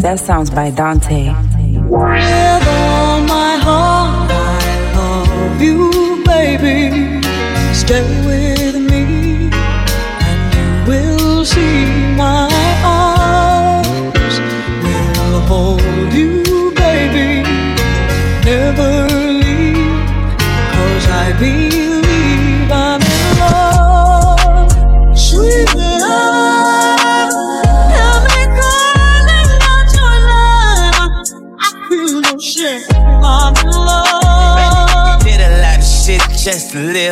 That, sounds by Dante. With all my heart, I love you, baby. Stay with me, and you will see my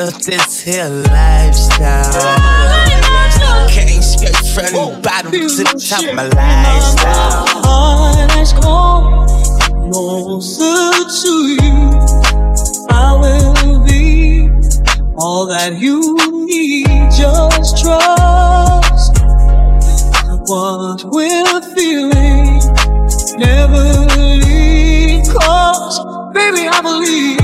live this here lifestyle. Came straight from the bottom to the top of my lifestyle. come closer to you. I will be all that you need. Just trust what we're feeling. Never leave, cause baby, I believe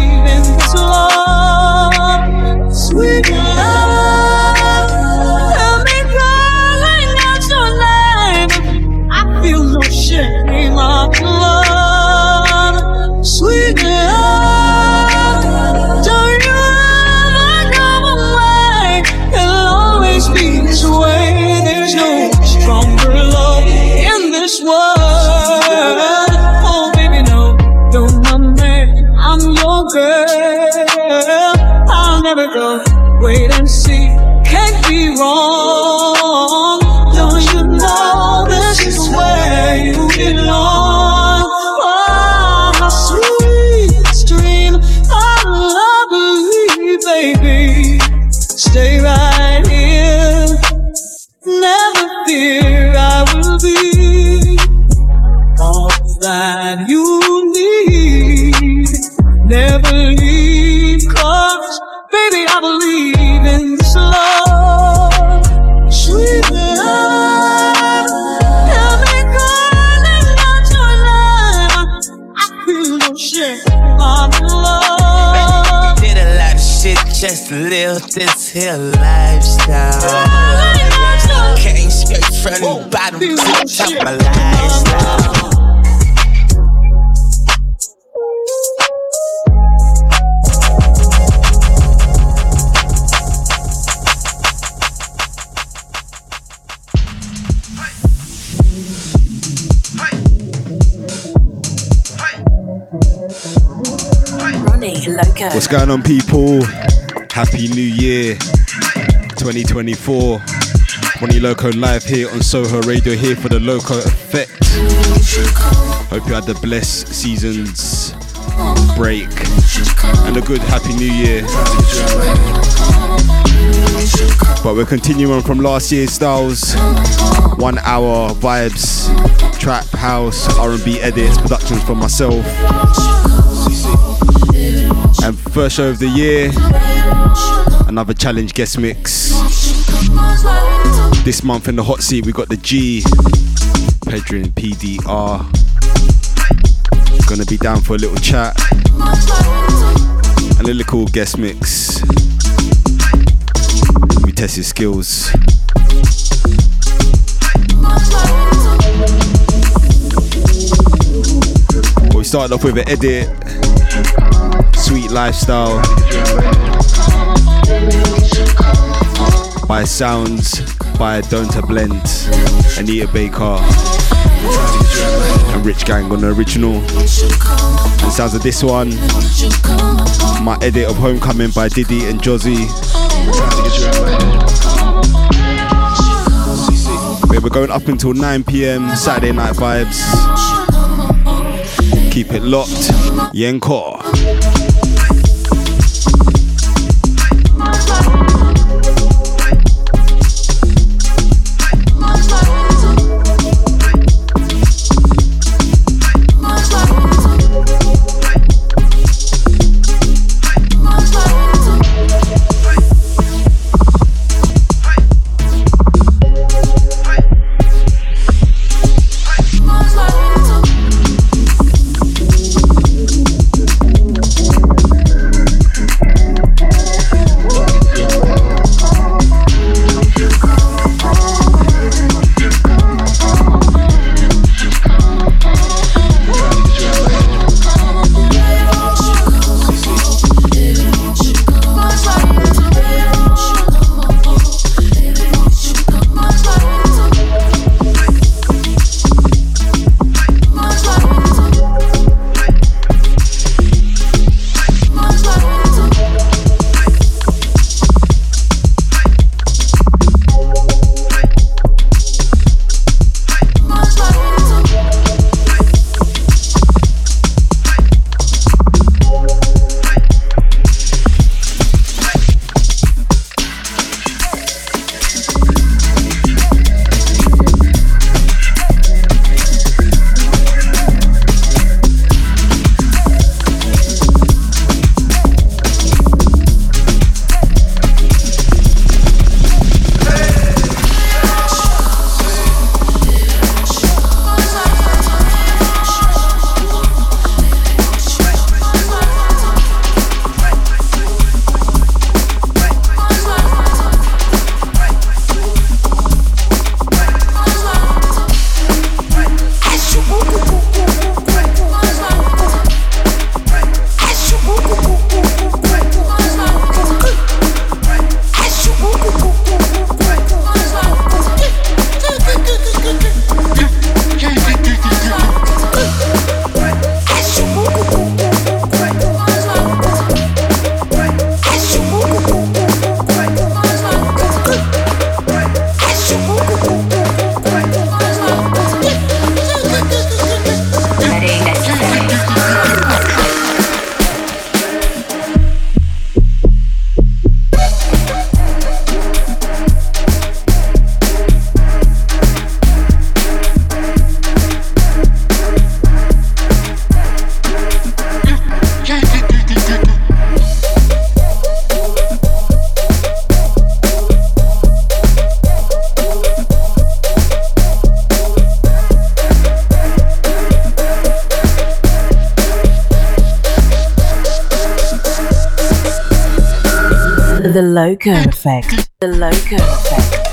here lifestyle. Came straight from the bottom to the top my lifestyle. Ronnie Loko. What's going on, people? Happy New Year 2024. Ronnie Loko live here on Soho Radio, here for the Loko Effect. Hope you had the blessed seasons break and a good Happy New Year. But we're continuing from last year's styles. One hour vibes, trap, house, R&B edits, productions from myself. And first show of the year, another challenge guest mix. This month in the hot seat, we got the G, Pedrin PDR. Gonna be down for a little chat. A little cool guest mix. We test his skills. We started off with an edit. Sweet lifestyle. By Sounds by Dontā Blend, Anita Baker, and Rich Gang on the original. And sounds of this one, my edit of Homecoming by Diddy and Jozzy. We're going up until 9 pm, Saturday night vibes. Keep it locked. Yenko. The Loko Effect. The Loko Effect.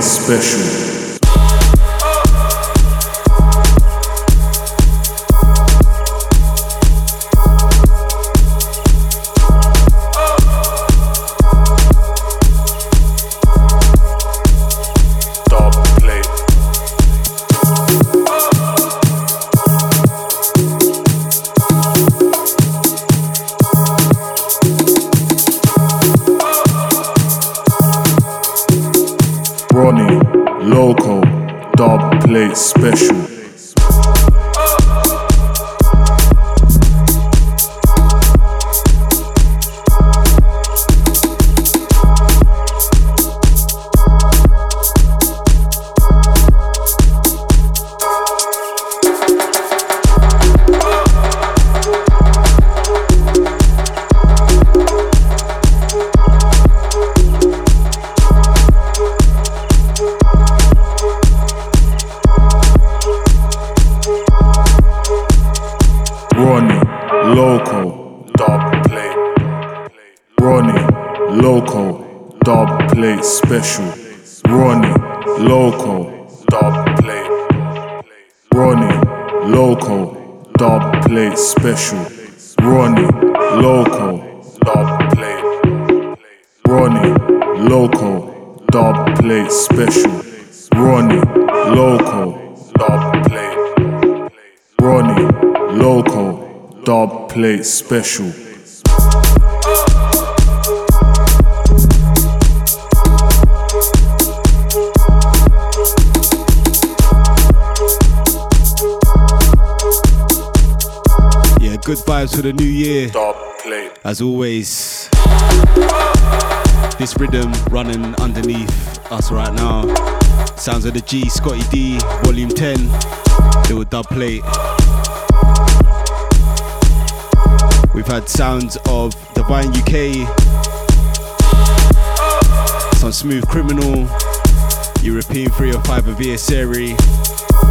Special. Yeah, good vibes for the new year. As always, this rhythm running underneath us right now. Sounds of the G, Scottie Dee, Volume 10, little dub plate. We've had sounds of Divine UK, some Smoove Kriminal, European 305 of Via Seri.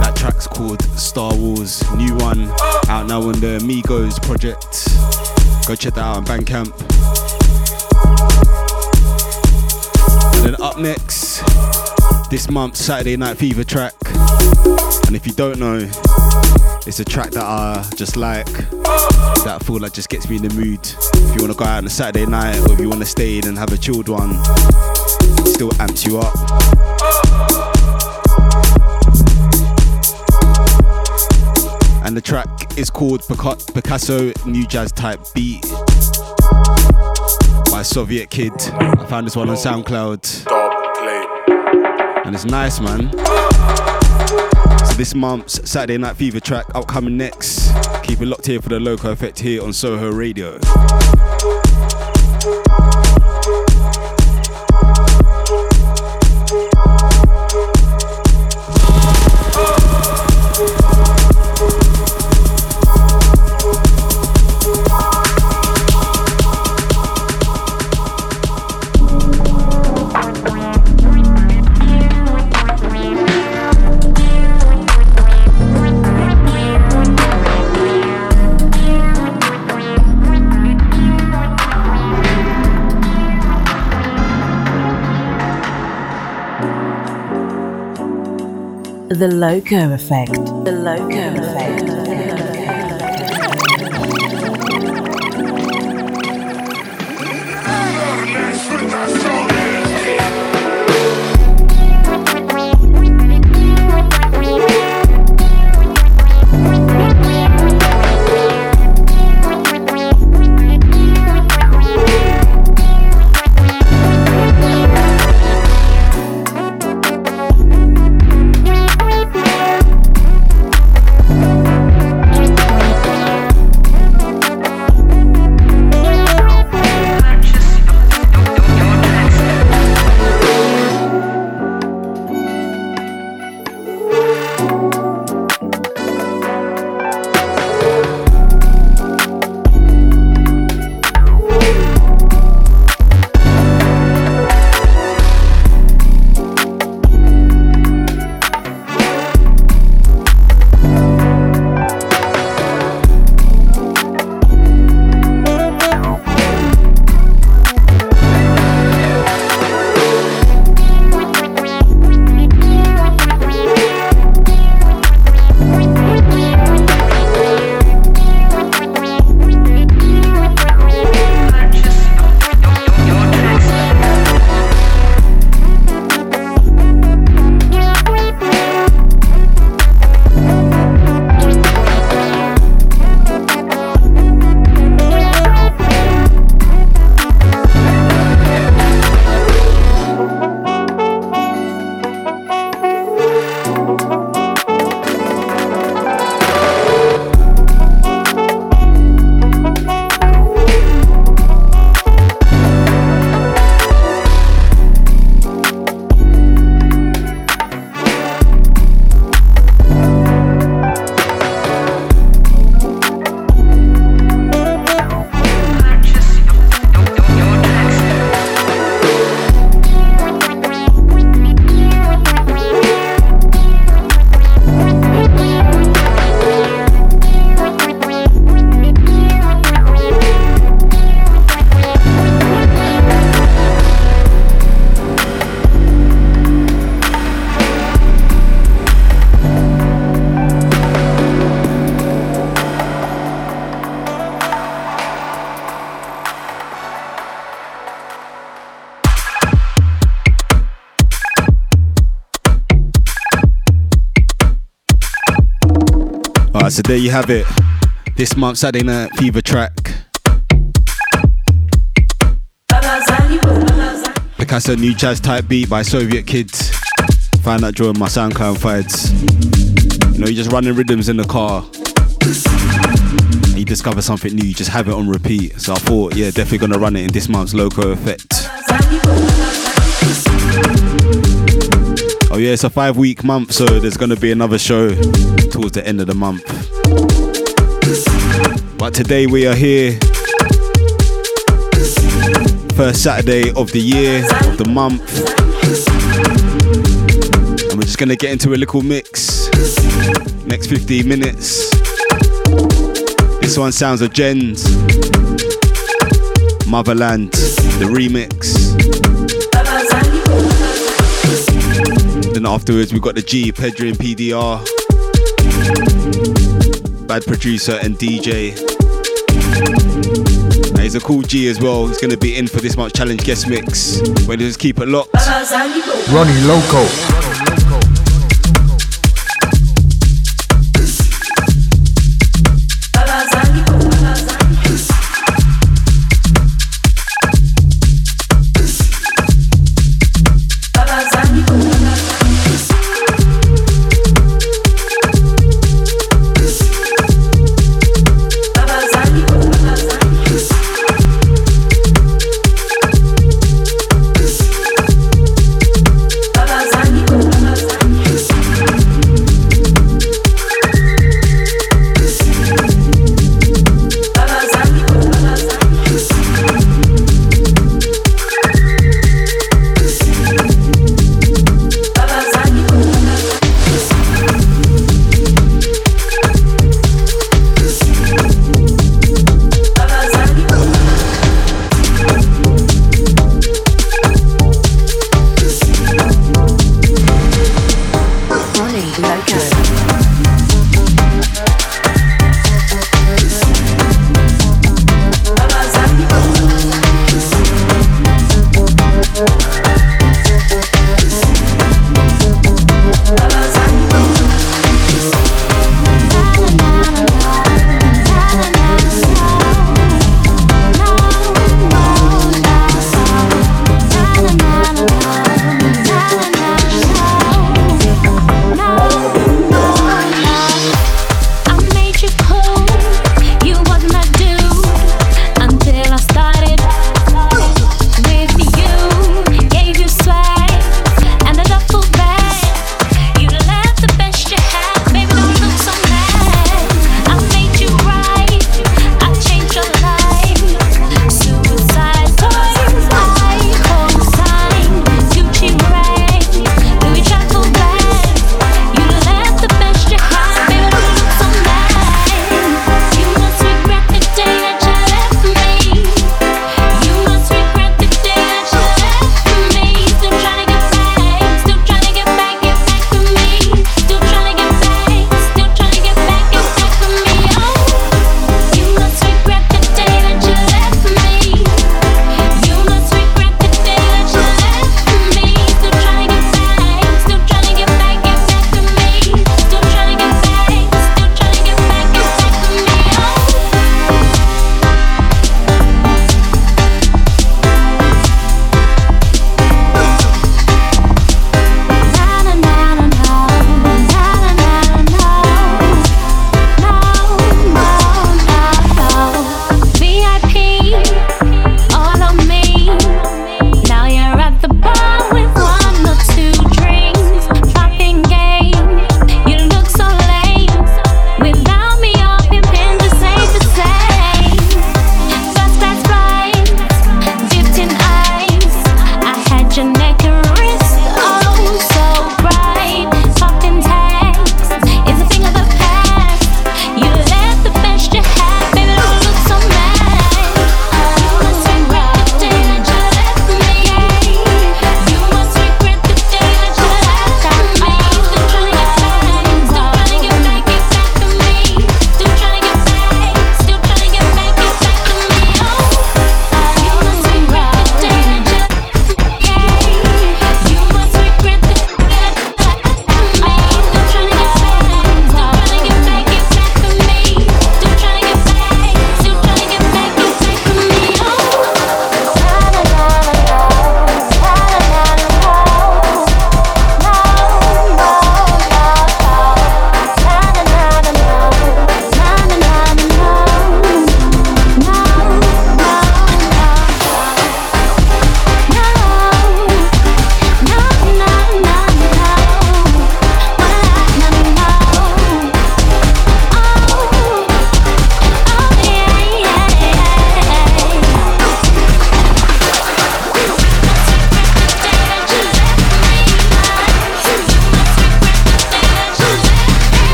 That track's called Star Wars, new one, out now on the Migos project. Go check that out on Bandcamp. And then up next, this month's Saturday Night Fever track. And if you don't know, it's a track that I just like that I feel like just gets me in the mood. If you want to go out on a Saturday night or if you want to stay in and have a chilled one, still amps you up. And the track is called Picasso New Jazz Type Beat by Soviet Kid. I found this one on SoundCloud. And it's nice, man. This month's Saturday Night Fever track upcoming next. Keep it locked here for the Loko Effect here on Soho Radio. The Loko Effect. The Loko Effect. So there you have it. This month's Saturday Night Fever track. Picasso new jazz type beat by Soviet Kids. Find that during my SoundCloud fights. You know, you're just running rhythms in the car. And you discover something new, you just have it on repeat. So I thought, yeah, definitely gonna run it in this month's Loko Effect. Oh yeah, it's a five week month, so there's gonna be another show towards the end of the month. But today we are here. First Saturday of the year, of the month. And we're just gonna get into a little mix. Next 15 minutes. This one sounds of Gens. Motherland, the remix. Then afterwards, we've got the G, Pedro and PDR. Bad producer and DJ. Now he's a cool G as well. He's gonna be in for this month's challenge guest mix. We're just keep it locked. Ronnie Loko.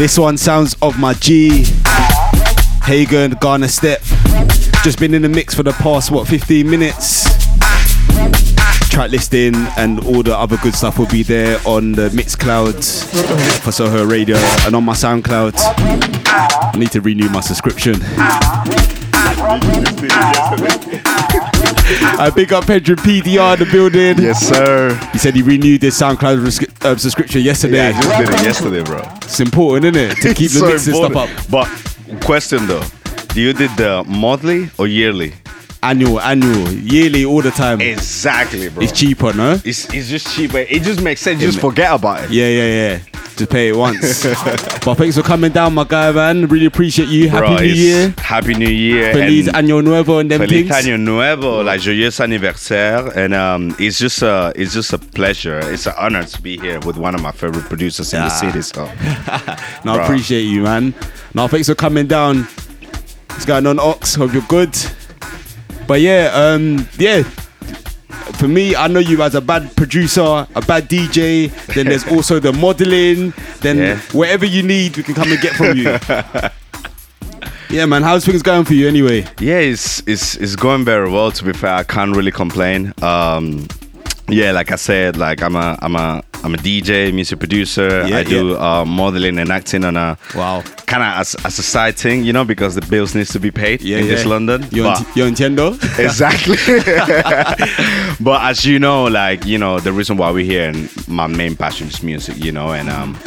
This one sounds of my G. Hagan, Ghana Step. Just been in the mix for the past, what, 15 minutes? Track listing and all the other good stuff will be there on the Mixcloud for Soho Radio and on my SoundCloud. I need to renew my subscription. I big up Pedro PDR in the building. Yes, sir. He said he renewed his SoundCloud rescri- uh, subscription yesterday. Yeah, I just did it yesterday, bro. It's important, isn't it? To keep the So mixing stuff up. But question though, do you did the monthly or yearly? Annual, annual, yearly, all the time. Exactly, bro. It's cheaper, no? It's, it's just cheaper. It just makes sense. You just forget about it. Yeah, yeah, yeah. Just pay it once. but thanks for coming down, my guy, man. Really appreciate you. Happy Bro, New Year. Happy New Year. Feliz and Año Nuevo and them Feliz things. Año Nuevo, like joyeux anniversaire, and um, it's just a, it's just a pleasure. It's an honor to be here with one of my favorite producers in the Ah. city. So, No, I appreciate you, man. Now, thanks for coming down. What's going on, Ox? Hope you're good. But yeah, um, yeah. For me, I know you as a bad producer, a bad DJ. Then there's also the modeling. Then Yeah. whatever you need, we can come and get from you. yeah, man. How's things going for you anyway? yeah, it's it's it's going very well. To be fair, I can't really complain. Um, yeah, like I said, like I'm a I'm a I'm a DJ, music producer. Yeah, I do yeah. uh, modeling and acting on a Wow. kind of as, as a side thing, you know, because the bills needs to be paid Yeah, in this London. You, but, yo entiendo. exactly. but as you know, like you know, the reason why we're here and my main passion is music, you know, and um,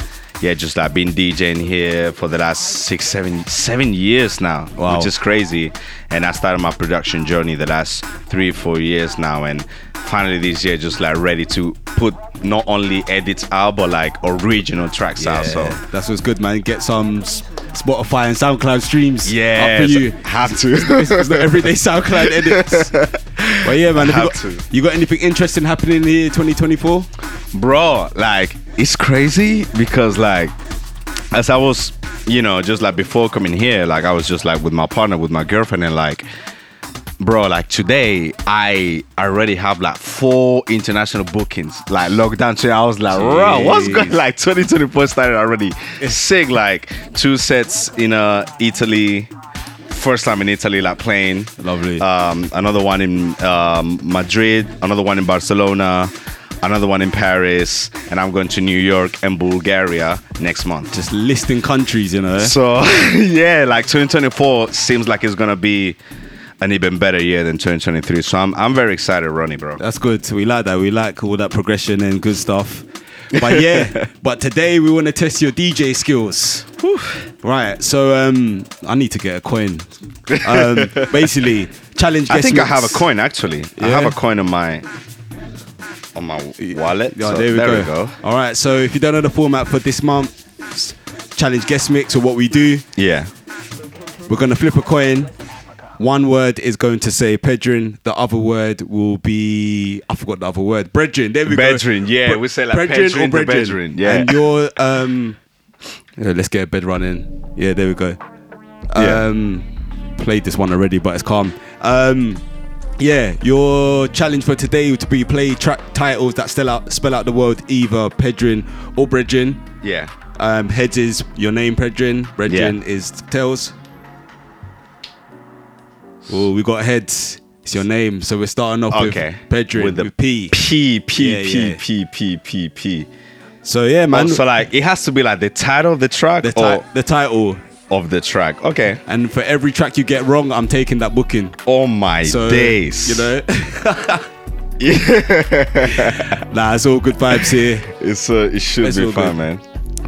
yeah, just like been DJing here for the last six, seven, seven years now, Wow. which is crazy. And I started my production journey the last three, four years now, and finally this year, just like ready to put not only edits out, but like original tracks out. So. that's what's good, man. Get some Spotify and SoundCloud streams Yeah, up for you. have to. it's, it's not everyday SoundCloud edits. but yeah, man, have you, got, to. you got anything interesting happening here 2024? bro like it's crazy because like as i was you know just like before coming here like i was just like with my partner with my girlfriend and like bro like today i already have like four international bookings like lockdown today i was like bro what's going like 2024 started already it's sick like two sets in uh italy. First time in italy like playing. Lovely. um, another one in um, Madrid, another one in Barcelona, another one in Paris, and I'm going to New York and Bulgaria next month. Just listing countries, you know. So yeah, like 2024 seems like it's gonna be an even better year than 2023. So I'm I'm very excited, Ronnie, bro. That's good. We like that. We like all that progression and good stuff. But yeah, but today we want to test your DJ skills. Right. So um, I need to get a coin. Um, basically, challenge. I think I have a coin actually. I have a coin in my on my wallet. Yeah, So there we there go. we go. All right. So if you don't know the format for this month, challenge guest mix or what we do, Yeah. we're gonna flip a coin. One word is going to say Pedrin. The other word will be I forgot the other word. Brethren. There we Bedrin, go. yeah, Bre- we say like Brethren Pedrin, the Bedrin, yeah. And your um, yeah, let's get a bed running. Yeah, there we go. Yeah. Um, played this one already, but it's calm. Um, yeah, your challenge for today would be play track titles that spell out spell out the word either Pedrin or Bredrin. Yeah. Um, heads is your name, Pedrin. Bredrin Yeah. is tails. Oh, we got heads. It's your name, so we're starting off Okay. with Pedrin with, With the P. P P Yeah, P yeah. P P P P. So yeah, man. so like it has to be like the title of the track the, or the title, of the track. Okay. and for every track you get wrong, I'm taking that booking. Oh my So days. you know. nah, it's all good vibes here. It's uh, it should It's be fun, good. man.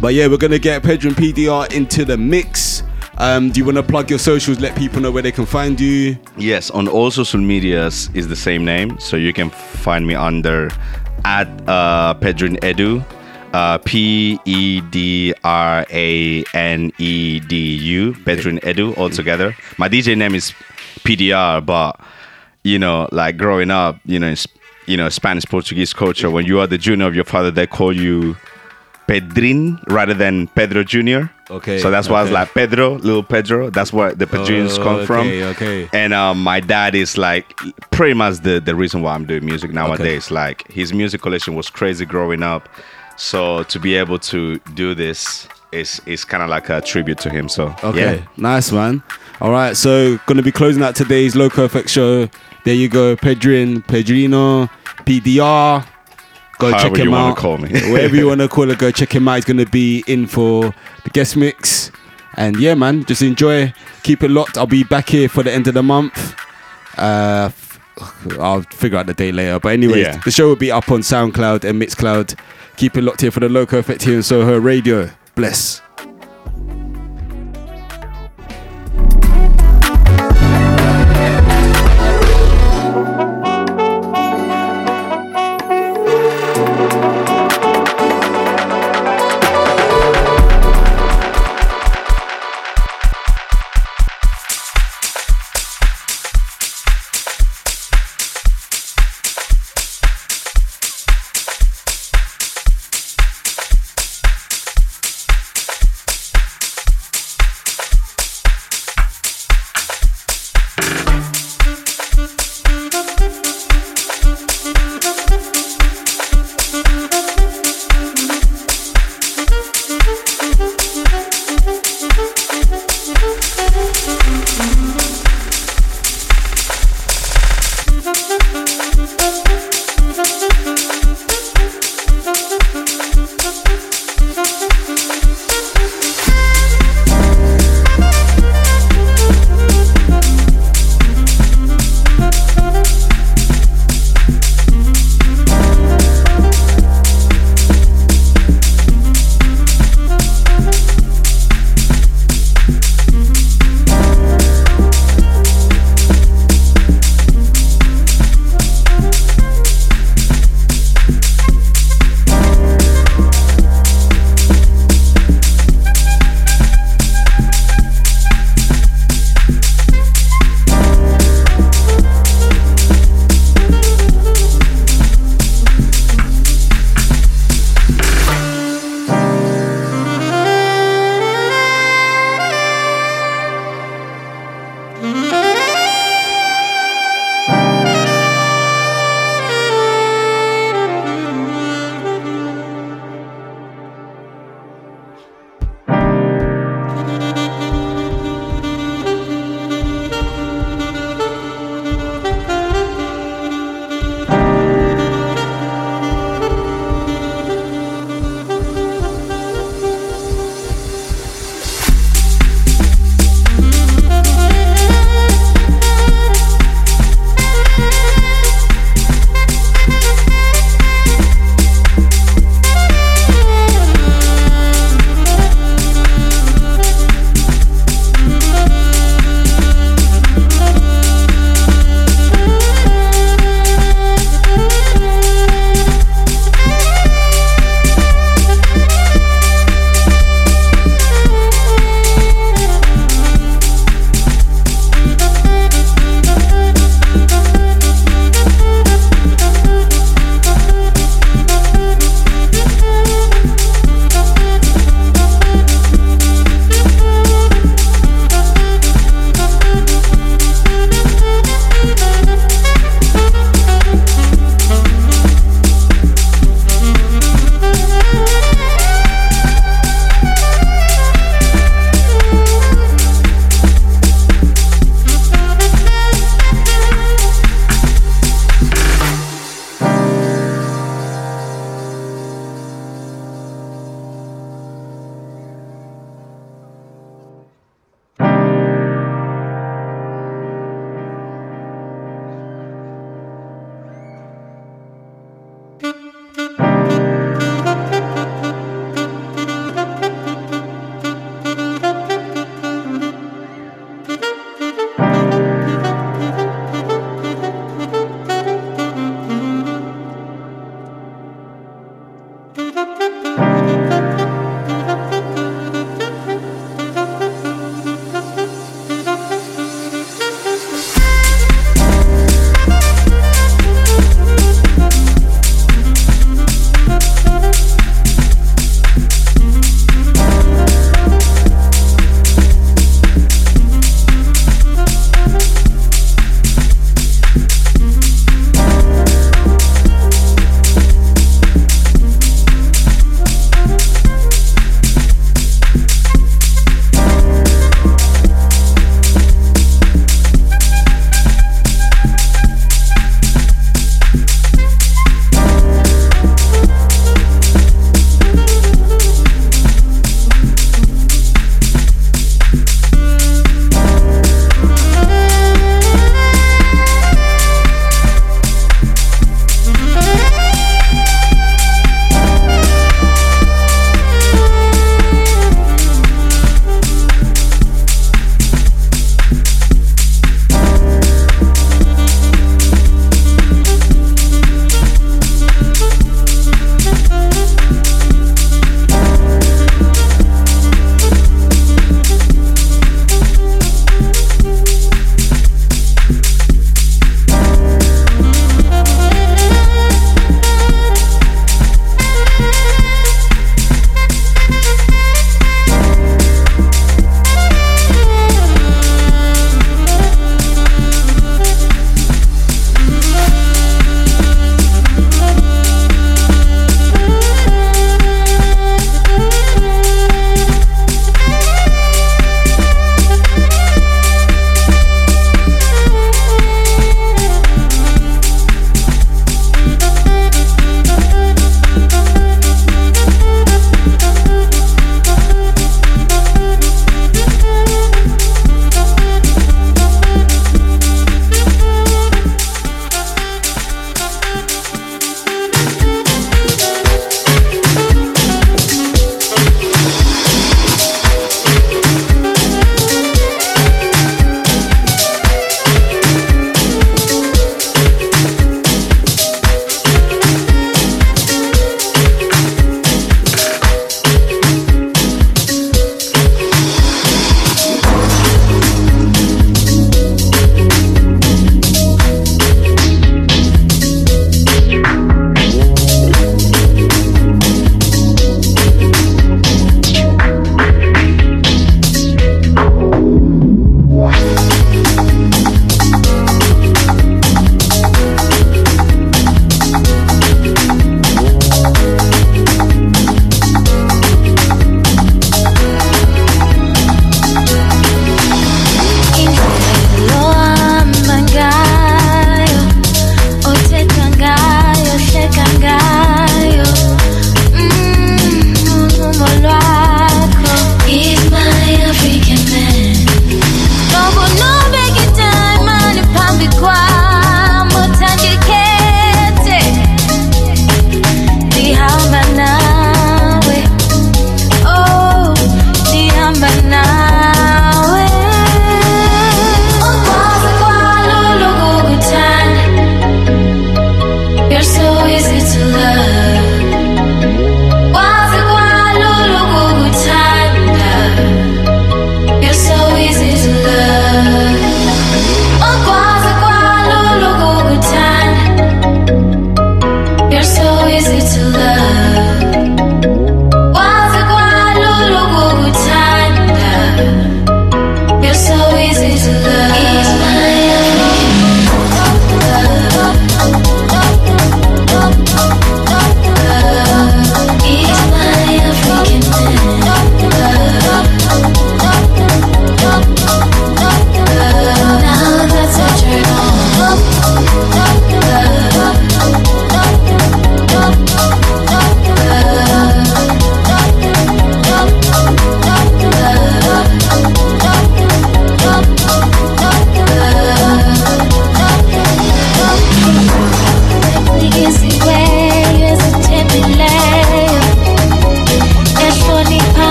But yeah, we're gonna get Pedro and PDR into the mix. Um, do you want to plug your socials? Let people know where they can find you. Yes, on all social medias is the same name, so you can find me under at uh, Pedrin Edu, uh, P E D R A N E D U, Pedrin Edu altogether. My DJ name is PDR, but you know, like growing up, you know, in, you know, Spanish Portuguese culture, when you are the junior of your father, they call you Pedrin rather than Pedro Junior. Okay, So that's why I was like Pedro, little Pedro. That's where the Pedrins Oh, come from. okay, okay. And um, my dad is like pretty much the, the reason why I'm doing music nowadays. Like his music collection was crazy growing up. So to be able to do this is is kind of like a tribute to him. So Okay, yeah. nice man. All right, so gonna be closing out today's Loko Effect show. There you go, Pedrin, Pedrino, PDR. Go However check him you out. call me. Wherever you wanna call it, go check him out. He's gonna be in for the guest mix. And yeah, man, just enjoy. Keep it locked. I'll be back here for the end of the month. Uh, I'll figure out the day later. But anyway, Yeah. the show will be up on SoundCloud and Mixcloud. Keep it locked here for the Loko Effect here on Soho Radio. Bless.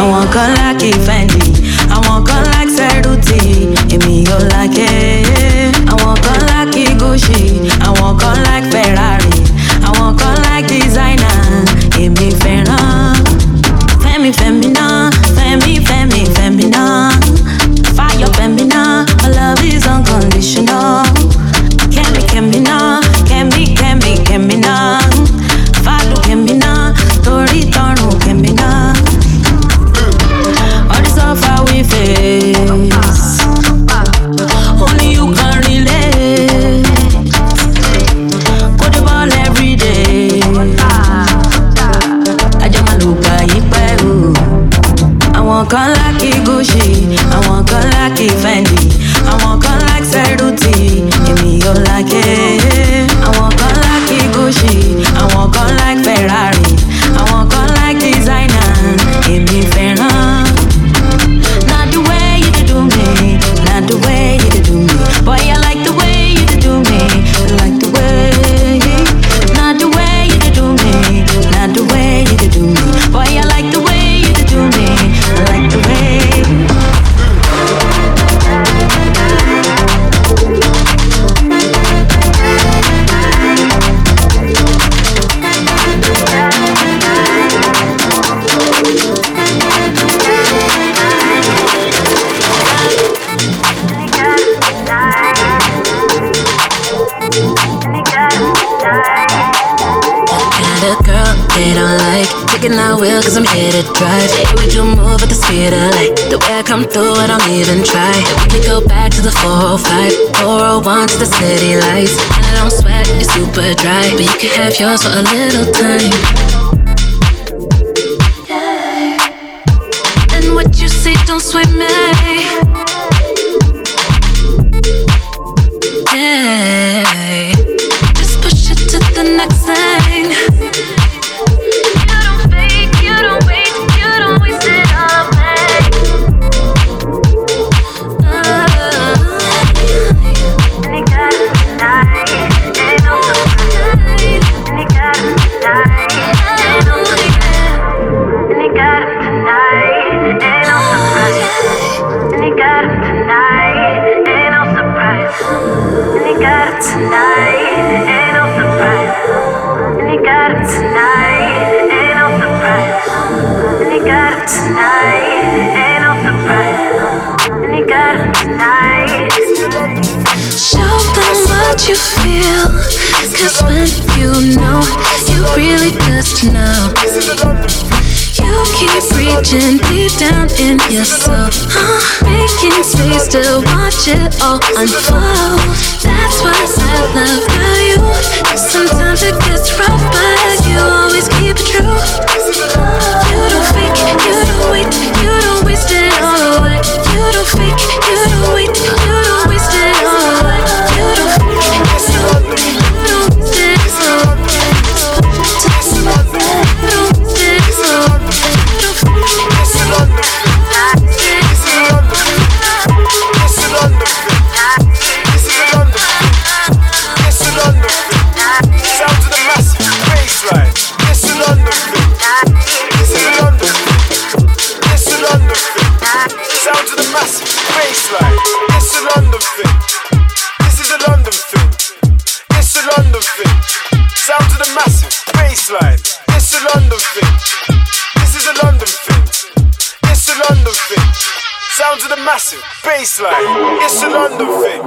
Àwọn kan láàkì Fendi àwọn like I wheel cause I'm here to drive would you move at the speed of light? The way I come through, I don't even try. We could go back to the 405 401 to the city lights. And I don't sweat, it's super dry But you can have yours for a little time. And what you say don't sway me you. Cause when you know, you really just know. You keep reaching deep down in your soul. Uh, making space to watch it all unfold. That's why I love you. Sometimes it gets rough, but you always keep it true. You don't fake, you don't wait, bassline. It's a London thing.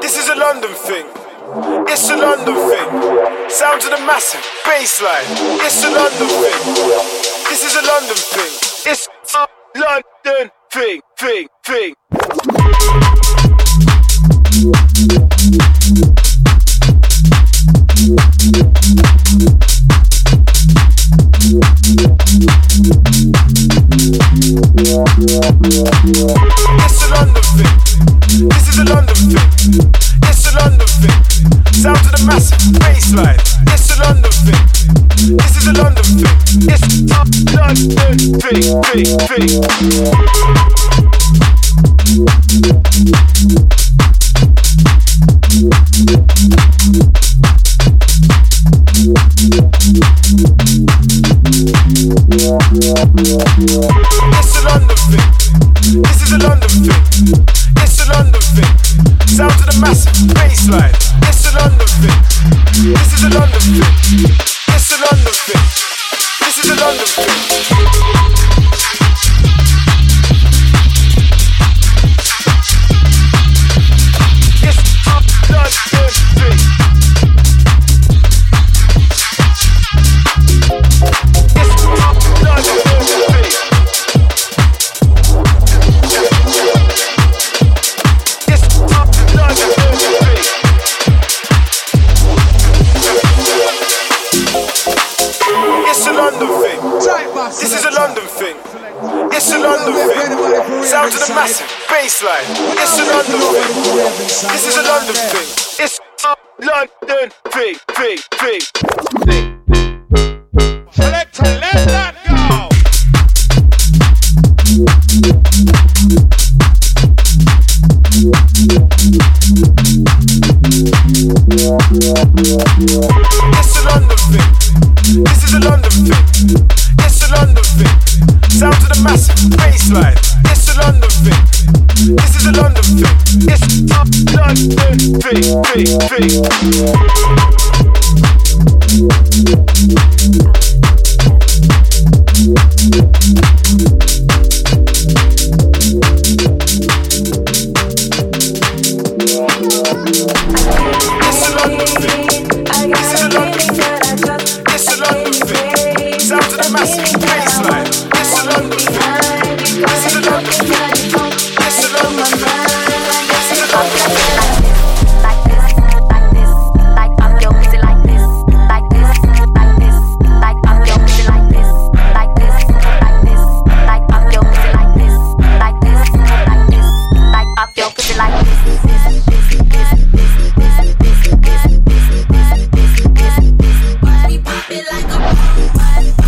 This is a London thing. It's a London thing. Sounds of the massive bassline. It's a London thing. This is a London thing. It's a London thing, thing, thing. It's a London thing. This is a London thing. It's a London thing. Sound to the massive bassline. It's a London thing. This is a London thing. It's a London thing. Thing. Thing. It's a London thing. This is a London thing. It's a London thing. Sound to the massive bassline. It's a London thing. This is a London thing. It's a London thing. This is a London thing. Big, big, big, big. Select and a London thing. This is a London thing. It's a London thing. Sounds of the massive. It's a London thing. This is a London thing. It's a London thing, thing, thing. one.